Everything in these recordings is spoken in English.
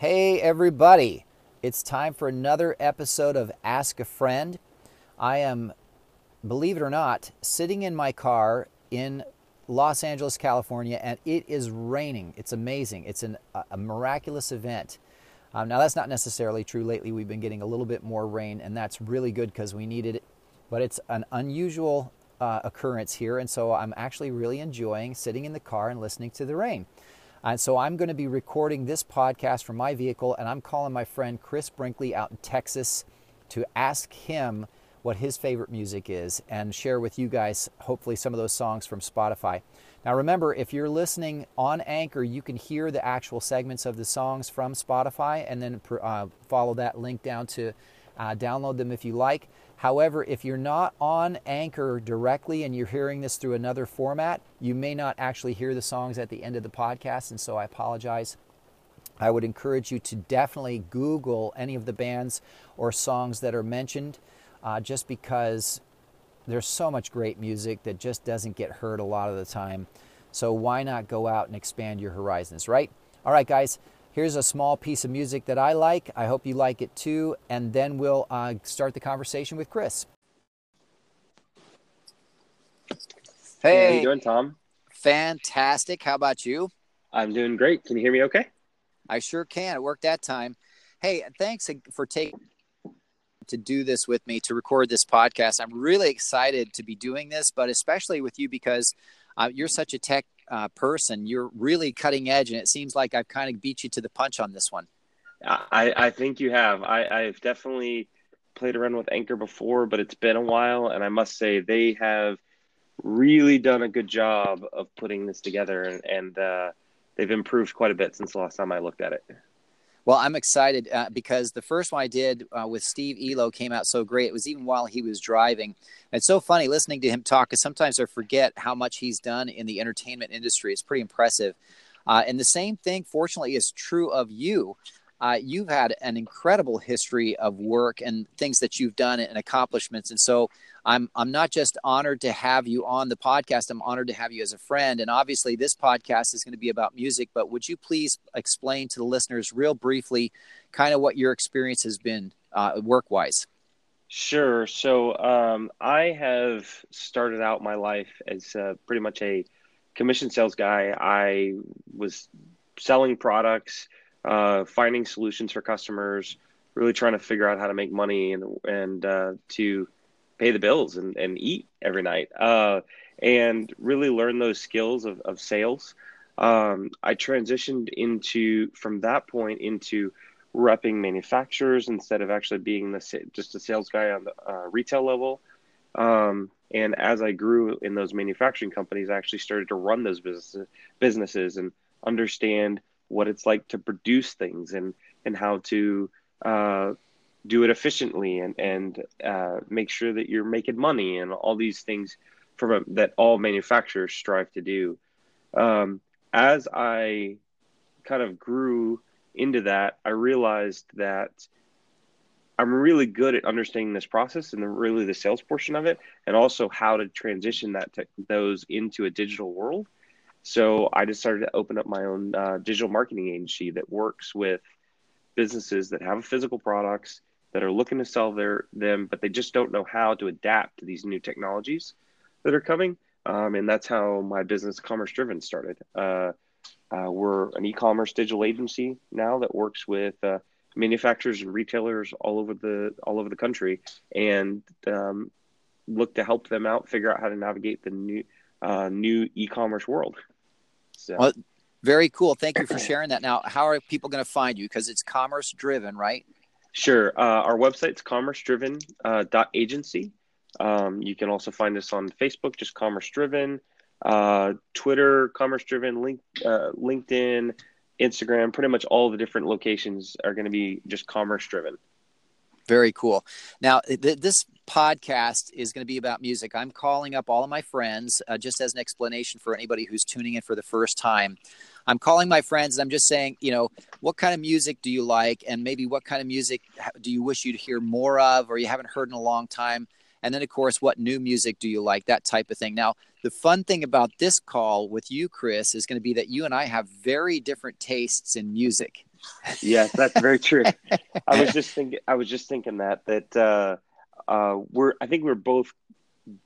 Hey, everybody. It's time for another episode of Ask a Friend. I am, believe it or not, sitting in my car in Los Angeles, California, and it is raining. It's amazing. It's an, a miraculous event. Um, now, that's not necessarily true. Lately, we've been getting a little bit more rain, and that's really good because we needed it. But it's an unusual uh, occurrence here, and so I'm actually really enjoying sitting in the car and listening to the rain. And so I'm going to be recording this podcast from my vehicle, and I'm calling my friend Chris Brinkley out in Texas to ask him what his favorite music is and share with you guys, hopefully, some of those songs from Spotify. Now, remember, if you're listening on Anchor, you can hear the actual segments of the songs from Spotify and then uh, follow that link down to uh, download them if you like. However, if you're not on Anchor directly and you're hearing this through another format, you may not actually hear the songs at the end of the podcast, and so I apologize. I would encourage you to definitely Google any of the bands or songs that are mentioned, uh, just because there's so much great music that just doesn't get heard a lot of the time. So why not go out and expand your horizons, right? All right, guys. Here's a small piece of music that I like. I hope you like it too. And then we'll uh, start the conversation with Chris. Hey, how you doing, Tom? Fantastic. How about you? I'm doing great. Can you hear me okay? I sure can. It worked that time. Hey, thanks for taking to do this with me to record this podcast. I'm really excited to be doing this, but especially with you because uh, you're such a tech uh, person. You're really cutting edge, and it seems like I've kind of beat you to the punch on this one. I, I think you have. I, I've definitely played around with Anchor before, but it's been a while, and I must say they have really done a good job of putting this together, and, and uh, they've improved quite a bit since the last time I looked at it. Well, I'm excited uh, because the first one I did uh, with Steve Elo came out so great. It was even while he was driving. It's so funny listening to him talk because sometimes I forget how much he's done in the entertainment industry. It's pretty impressive. Uh, and the same thing, fortunately, is true of you uh, you've had an incredible history of work and things that you've done and accomplishments. And so I'm I'm not just honored to have you on the podcast. I'm honored to have you as a friend. And obviously, this podcast is going to be about music. But would you please explain to the listeners, real briefly, kind of what your experience has been uh, work wise? Sure. So um, I have started out my life as uh, pretty much a commission sales guy. I was selling products uh, finding solutions for customers, really trying to figure out how to make money and and uh, to pay the bills and, and eat every night, uh, and really learn those skills of, of sales. Um, I transitioned into from that point into repping manufacturers instead of actually being the just a sales guy on the uh, retail level. Um, and as I grew in those manufacturing companies, I actually started to run those businesses, businesses and understand what it's like to produce things and and how to uh, do it efficiently and and uh, make sure that you're making money and all these things from a, that all manufacturers strive to do. Um, as I kind of grew into that, I realized that I'm really good at understanding this process and the, really the sales portion of it, and also how to transition that to those into a digital world. So I decided to open up my own uh, digital marketing agency that works with businesses that have physical products that are looking to sell their them, but they just don't know how to adapt to these new technologies that are coming. Um, and that's how my business, Commerce Driven, started. Uh, uh, we're an e-commerce digital agency now that works with uh, manufacturers and retailers all over the all over the country, and um, look to help them out figure out how to navigate the new uh, new e-commerce world. So. Well, very cool. Thank you for sharing that. Now, how are people going to find you? Because it's commerce driven, right? Sure. Uh, our website's commerce driven uh. Um, you can also find us on Facebook, just commerce driven, uh, Twitter, commerce driven, link, uh, LinkedIn, Instagram. Pretty much all the different locations are going to be just commerce driven. Very cool. Now, th- this podcast is going to be about music. I'm calling up all of my friends uh, just as an explanation for anybody who's tuning in for the first time. I'm calling my friends and I'm just saying, you know, what kind of music do you like? And maybe what kind of music do you wish you'd hear more of or you haven't heard in a long time? And then, of course, what new music do you like? That type of thing. Now, the fun thing about this call with you, Chris, is going to be that you and I have very different tastes in music. yes, that's very true. I was just thinking. I was just thinking that that uh, uh, we're. I think we're both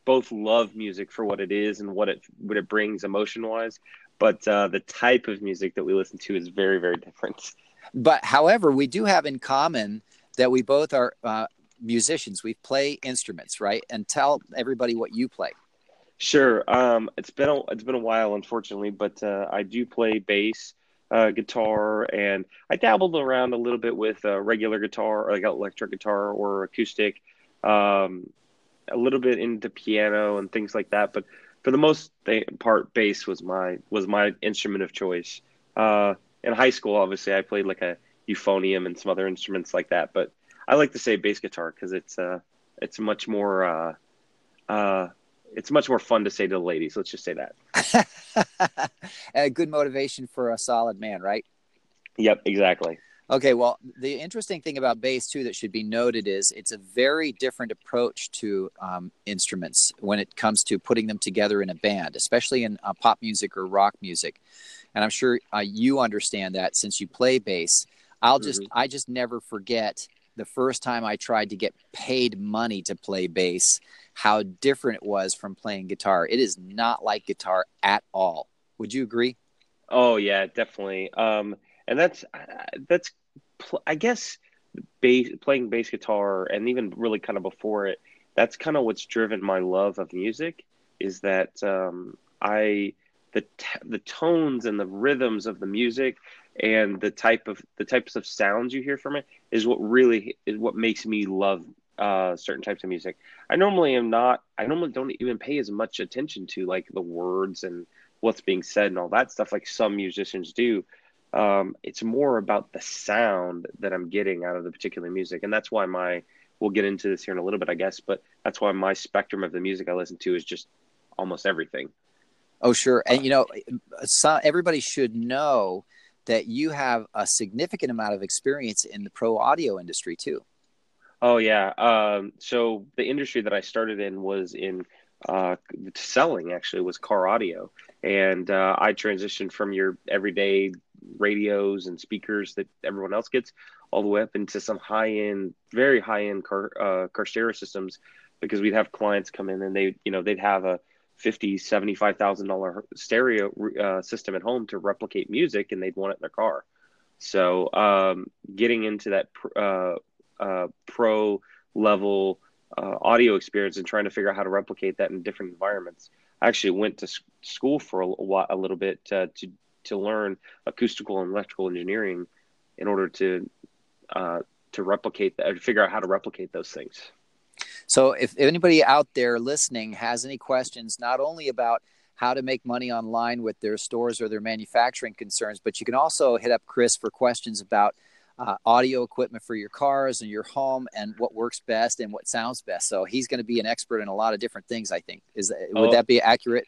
both love music for what it is and what it what it brings emotion wise, but uh, the type of music that we listen to is very very different. But however, we do have in common that we both are uh, musicians. We play instruments, right? And tell everybody what you play. Sure. Um, it's been a it's been a while, unfortunately, but uh, I do play bass, uh, guitar, and I dabbled around a little bit with uh, regular guitar, or like electric guitar or acoustic. Um, a little bit into piano and things like that, but for the most part, bass was my was my instrument of choice. Uh, in high school, obviously, I played like a euphonium and some other instruments like that, but I like to say bass guitar because it's uh it's much more uh, uh, it's much more fun to say to the ladies. Let's just say that. a good motivation for a solid man, right? Yep, exactly. Okay, well, the interesting thing about bass too that should be noted is it's a very different approach to um, instruments when it comes to putting them together in a band, especially in uh, pop music or rock music. And I'm sure uh, you understand that since you play bass. I'll just mm-hmm. I just never forget the first time I tried to get paid money to play bass, how different it was from playing guitar. It is not like guitar at all. Would you agree? Oh yeah, definitely. Um, and that's that's I guess bass, playing bass guitar and even really kind of before it, that's kind of what's driven my love of music. Is that um, I the t- the tones and the rhythms of the music and the type of the types of sounds you hear from it is what really is what makes me love uh, certain types of music. I normally am not. I normally don't even pay as much attention to like the words and what's being said and all that stuff like some musicians do. Um, it's more about the sound that I'm getting out of the particular music, and that's why my we'll get into this here in a little bit, I guess, but that's why my spectrum of the music I listen to is just almost everything. Oh, sure, and you know, so everybody should know that you have a significant amount of experience in the pro audio industry too. Oh yeah. Um, so the industry that I started in was in uh, selling. Actually, was car audio, and uh, I transitioned from your everyday radios and speakers that everyone else gets, all the way up into some high end, very high end car uh, car stereo systems, because we'd have clients come in and they, you know, they'd have a fifty, seventy-five thousand dollar stereo uh, system at home to replicate music, and they'd want it in their car. So, um, getting into that uh, uh, pro level uh, audio experience and trying to figure out how to replicate that in different environments. I actually went to school for a, while, a little bit uh, to to learn acoustical and electrical engineering in order to uh, to replicate that, figure out how to replicate those things. So, if anybody out there listening has any questions, not only about how to make money online with their stores or their manufacturing concerns, but you can also hit up Chris for questions about uh, audio equipment for your cars and your home and what works best and what sounds best. So he's going to be an expert in a lot of different things. I think is that, would oh, that be accurate?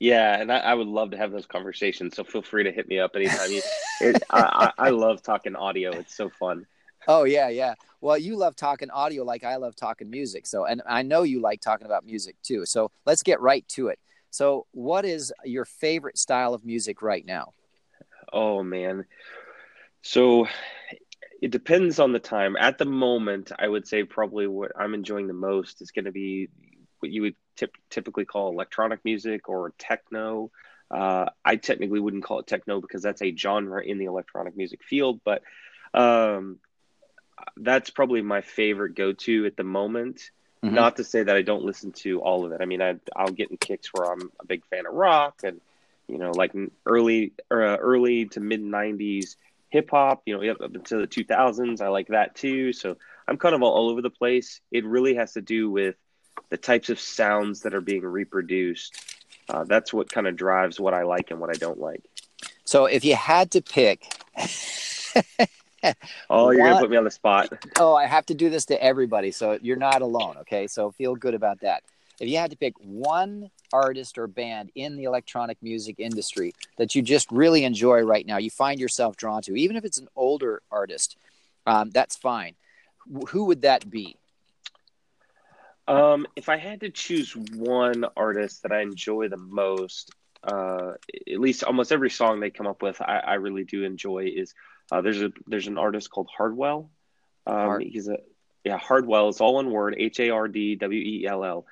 Yeah, and I, I, would love to have those conversations. So feel free to hit me up anytime. You, it, I, I, I love talking audio. It's so fun. Oh yeah, yeah. Well, you love talking audio like I love talking music. So, and I know you like talking about music too. So let's get right to it. So, what is your favorite style of music right now? Oh man. So it depends on the time. At the moment, I would say probably what I'm enjoying the most is going to be what you would tip, typically call electronic music or techno. Uh, I technically wouldn't call it techno because that's a genre in the electronic music field, but um, that's probably my favorite go to at the moment. Mm-hmm. Not to say that I don't listen to all of it. I mean, I, will get in kicks where I'm a big fan of rock and, you know, like early, uh, early to mid 90s hip hop, you know, up until the 2000s. I like that too. So I'm kind of all, all over the place. It really has to do with the types of sounds that are being reproduced. Uh, that's what kind of drives what I like and what I don't like. So if you had to pick. oh, you're going to put me on the spot. Oh, I have to do this to everybody. So you're not alone. Okay. So feel good about that. If you had to pick one artist or band in the electronic music industry that you just really enjoy right now, you find yourself drawn to, even if it's an older artist, um, that's fine. Who would that be? Um, if I had to choose one artist that I enjoy the most, uh, at least almost every song they come up with, I, I really do enjoy, is Uh, there's a there's an artist called Hardwell. Um, Hard- He's a yeah Hardwell. It's all one word. H A R D W E L L.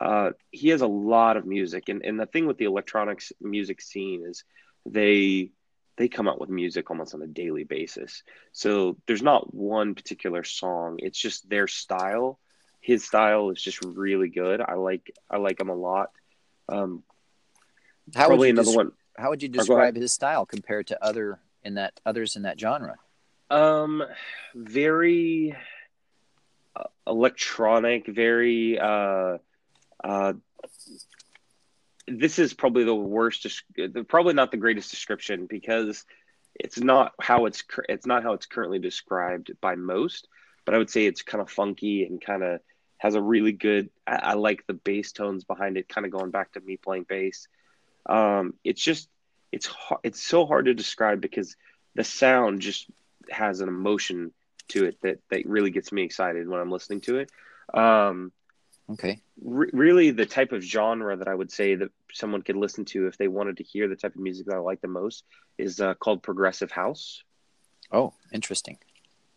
Uh, he has a lot of music, and and the thing with the electronics music scene is they they come out with music almost on a daily basis. So there's not one particular song. It's just their style. His style is just really good. I like I like him a lot. Um, How would probably you another des- one. How would you describe his style compared to other in that others in that genre? Um, very uh, electronic, very uh, uh, this is probably the worst, probably not the greatest description because it's not how it's it's not how it's currently described by most. But I would say it's kind of funky and kind of has a really good. I, I like the bass tones behind it, kind of going back to me playing bass. Um, it's just it's it's so hard to describe because the sound just has an emotion to it that that really gets me excited when I'm listening to it. Um, Okay. re- really, the type of genre that I would say that someone could listen to if they wanted to hear the type of music that I like the most is uh, called progressive house. Oh, interesting.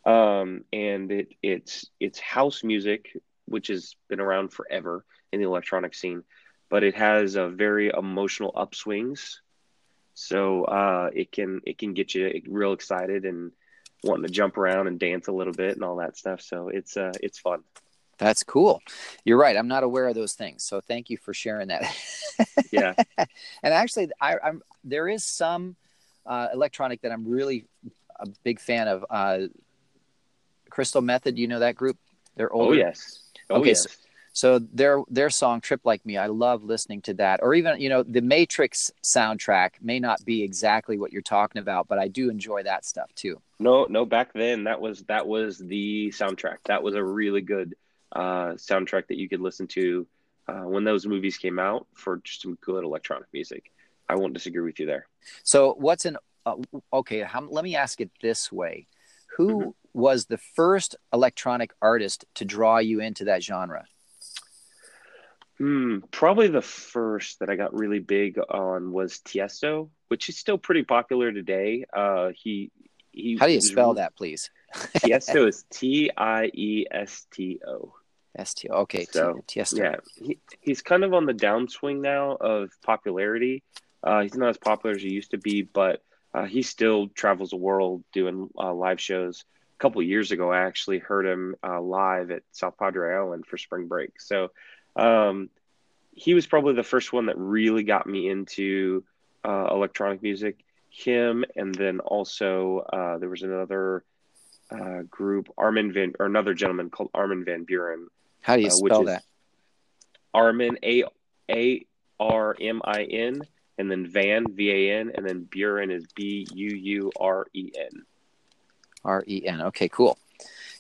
Um, and it it's it's house music, which has been around forever in the electronic scene, but it has a very emotional upswings. So uh, it can it can get you real excited and wanting to jump around and dance a little bit and all that stuff. So it's uh it's fun. That's cool. You're right. I'm not aware of those things, so thank you for sharing that. Yeah. and actually, I, I'm there is some uh, electronic that I'm really a big fan of. Uh, Crystal Method, you know that group? They're old. oh yes. Oh Okay, yes. so- So their their song "Trip Like Me," I love listening to that. Or even you know the Matrix soundtrack may not be exactly what you're talking about, but I do enjoy that stuff too. No, no. Back then, that was that was the soundtrack. That was a really good uh, soundtrack that you could listen to uh, when those movies came out for just some good electronic music. I won't disagree with you there. So what's an uh, okay? How, let me ask it this way: Who Mhm. was the first electronic artist to draw you into that genre? Hmm, probably the first that I got really big on was Tiesto, which is still pretty popular today. Uh, he he. How do you spell that, please? Tiesto is T I E S T O. S T O. Okay, So, Tiesto. Yeah, he, he's kind of on the downswing now of popularity. Uh, he's not as popular as he used to be, but uh, he still travels the world doing uh, live shows. A couple years ago, I actually heard him uh, live at South Padre Island for spring break. So um, he was probably the first one that really got me into uh, electronic music. Him, and then also uh, there was another uh, group, Armin Van, or another gentleman called Armin Van Buuren. How do you spell that? Armin A A R M I N and then Van V A N and then Buuren is B U U R E N. R E N. Okay, cool.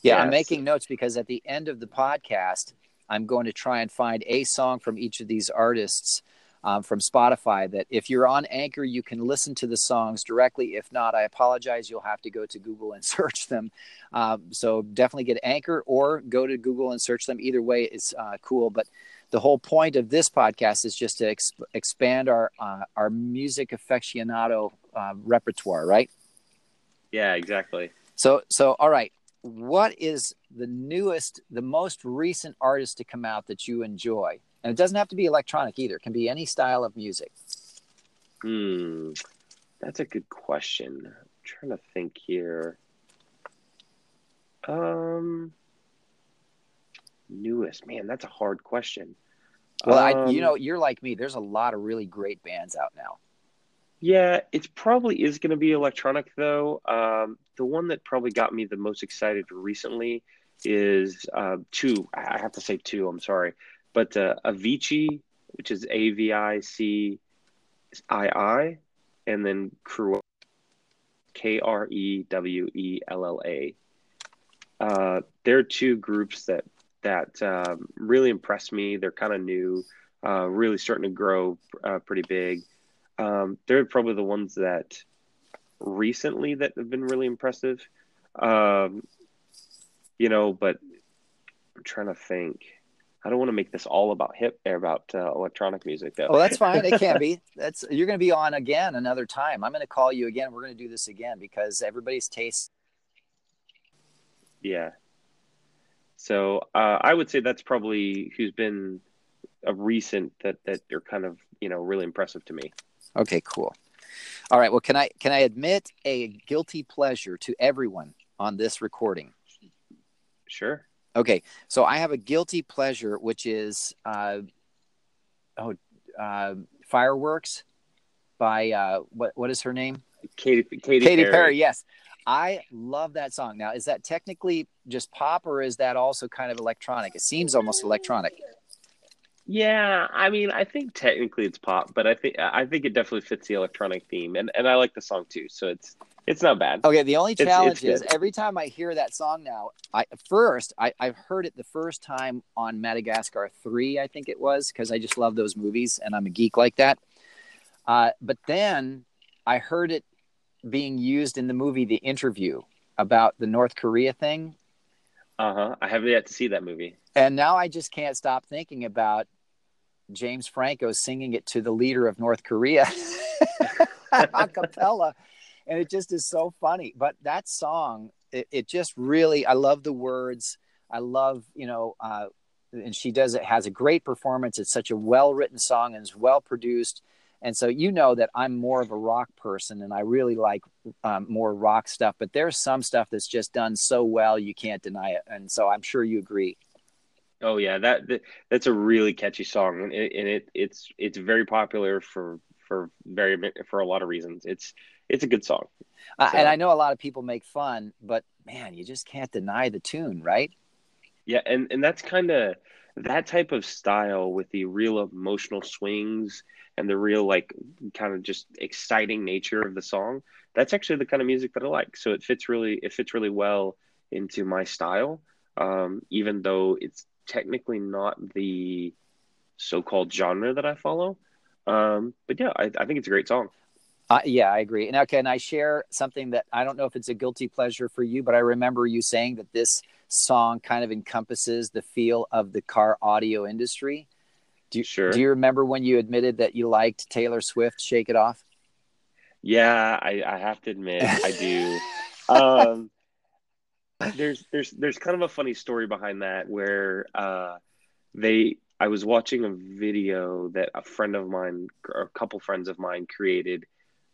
Yeah, I'm making notes because at the end of the podcast, I'm going to try and find a song from each of these artists um, from Spotify. That if you're on Anchor, you can listen to the songs directly. If not, I apologize. You'll have to go to Google and search them. Um, so definitely get Anchor or go to Google and search them. Either way is uh, cool. But the whole point of this podcast is just to ex- expand our uh, our music aficionado uh, repertoire, right? Yeah, exactly. So, so all right. What is the newest, the most recent artist to come out that you enjoy? And it doesn't have to be electronic either. It can be any style of music. Hmm. That's a good question. I'm trying to think here. Um newest. Man, that's a hard question. Well, I, you Um, know, you're like me. There's a lot of really great bands out now. Yeah, it probably is going to be electronic though. Um, the one that probably got me the most excited recently is uh, two. I have to say two. I'm sorry, but uh, Avicii, which is A V I C I I, and then Krewella K R E W E L L A. Uh, they're two groups that that um, really impressed me. They're kind of new, uh, really starting to grow uh, pretty big. Um, they're probably the ones that recently that have been really impressive. Um, you know, but I'm trying to think. I don't want to make this all about hip or about uh, electronic music though. Oh, that's fine. It can't be. That's you're going to be on again another time. I'm going to call you again. We're going to do this again because everybody's taste. Yeah. So uh, I would say that's probably who's been a recent that that are kind of you know really impressive to me. Okay, cool. All right. Well, can I can I admit a guilty pleasure to everyone on this recording? Sure. Okay, so I have a guilty pleasure, which is uh, oh, uh, fireworks by uh, what what is her name? Katy Katy, Katy Perry. Perry. Yes, I love that song. Now, is that technically just pop, or is that also kind of electronic? It seems almost electronic. Yeah, I mean, I think technically it's pop, but I think I think it definitely fits the electronic theme, and and I like the song too. So it's it's not bad. Okay, the only It's- challenge it's is good. every time I hear that song now, I first I, I've heard it the first time on Madagascar three, I think it was, because I just love those movies and I'm a geek like that. Uh, but then I heard it being used in the movie The Interview about the North Korea thing, Uh huh. I haven't yet to see that movie. and now I just can't stop thinking about James Franco singing it to the leader of North Korea a cappella. And it just is so funny. But that song, it, it just really, I love the words. I love, you know, uh, and she does it, has a great performance. It's such a well written song and is well produced. And so you know that I'm more of a rock person and I really like um, more rock stuff, but there's some stuff that's just done so well you can't deny it. And so I'm sure you agree. Oh yeah, that, that that's a really catchy song, and it, and it it's it's very popular for for very for a lot of reasons. It's it's a good song. Uh, So- and I know a lot of people make fun, but man, you just can't deny the tune, right? Yeah, and and that's kind of that type of style with the real emotional swings and the real like kind of just exciting nature of the song. That's actually the kind of music that I like. So it fits really it fits really well into my style, um, even though it's technically not the so-called genre that I follow. Um, but yeah, I, I think it's a great song. Uh, yeah, I agree. And okay, and I share something that I don't know if it's a guilty pleasure for you, but I remember you saying that this song kind of encompasses the feel of the car audio industry. Do you, Sure. do you remember when you admitted that you liked Taylor Swift "Shake It Off"? Yeah, I, I have to admit I do. um, there's there's there's kind of a funny story behind that where uh, they I was watching a video that a friend of mine or a couple friends of mine created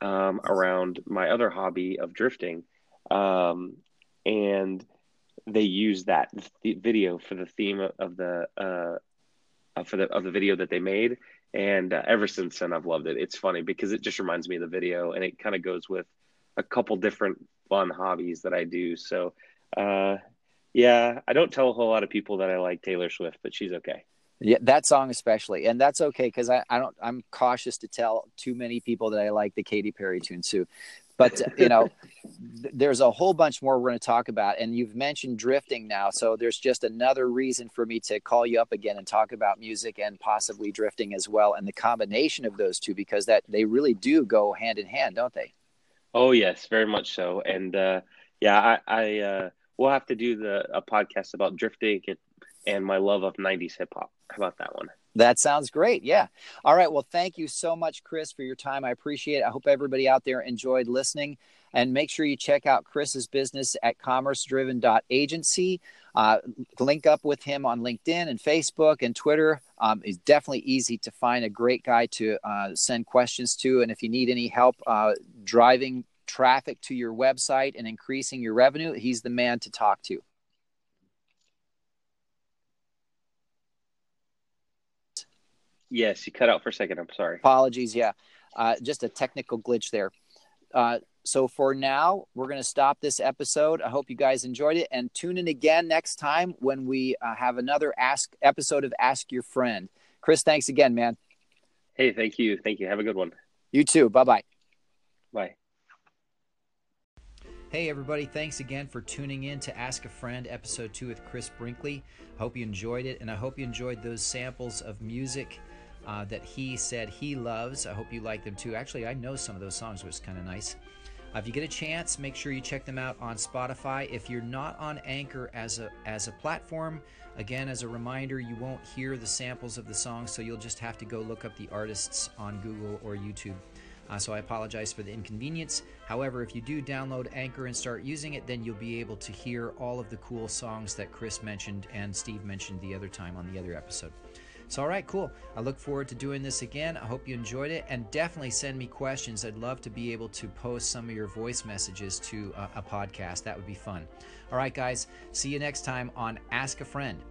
um, around my other hobby of drifting, um, and they used that th- video for the theme of, the uh, uh, for the of the video that they made and uh, ever since then i've loved it. It's funny because it just reminds me of the video and it kind of goes with a couple different fun hobbies that i do so uh, yeah i don't tell a whole lot of people that i like taylor swift but she's okay Yeah, that song especially, and that's okay because I, I don't I'm cautious to tell too many people that I like the Katy Perry tune too. But uh, you know, th- there's a whole bunch more we're going to talk about, and you've mentioned drifting now, so there's just another reason for me to call you up again and talk about music and possibly drifting as well, and the combination of those two because that they really do go hand in hand, don't they? oh yes very much so and uh, yeah i, I uh, we'll have to do the a podcast about drifting and, and my love of 90s hip-hop how about that one That sounds great. Yeah. All right. Well, thank you so much, Chris, for your time. I appreciate it. I hope everybody out there enjoyed listening. And make sure you check out Chris's business at commercedriven.agency. Uh, link up with him on LinkedIn and Facebook and Twitter. Um, he's definitely easy to find, a great guy to uh, send questions to. And if you need any help uh, driving traffic to your website and increasing your revenue, he's the man to talk to. Yes you cut out for a second i'm sorry Apologies. Yeah. Uh, just a technical glitch there. Uh, so for now, we're going to stop this episode. I hope you guys enjoyed it and tune in again next time when we uh, have another ask episode of Ask Your Friend. Chris, thanks again, man. hey thank you thank you have a good one You too. Bye bye. bye Hey, everybody. Thanks again for tuning in to Ask a Friend, episode two with Chris Brinkley. Hope you enjoyed it, and I hope you enjoyed those samples of music uh, that he said he loves. I hope you like them too. Actually, I know some of those songs, which is kind of nice. Uh, if you get a chance, make sure you check them out on Spotify. If you're not on Anchor as a as a platform, again as a reminder, you won't hear the samples of the songs, so you'll just have to go look up the artists on Google or YouTube. Uh, so I apologize for the inconvenience. However, if you do download Anchor and start using it, then you'll be able to hear all of the cool songs that Chris mentioned and Steve mentioned the other time on the other episode. So, all right, cool. I look forward to doing this again. I hope you enjoyed it and definitely send me questions. I'd love to be able to post some of your voice messages to a, a podcast. That would be fun. All right, guys, see you next time on Ask a Friend.